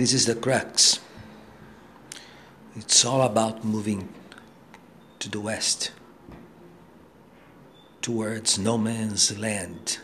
This is the crux. It's all about moving to the west, towards no man's land.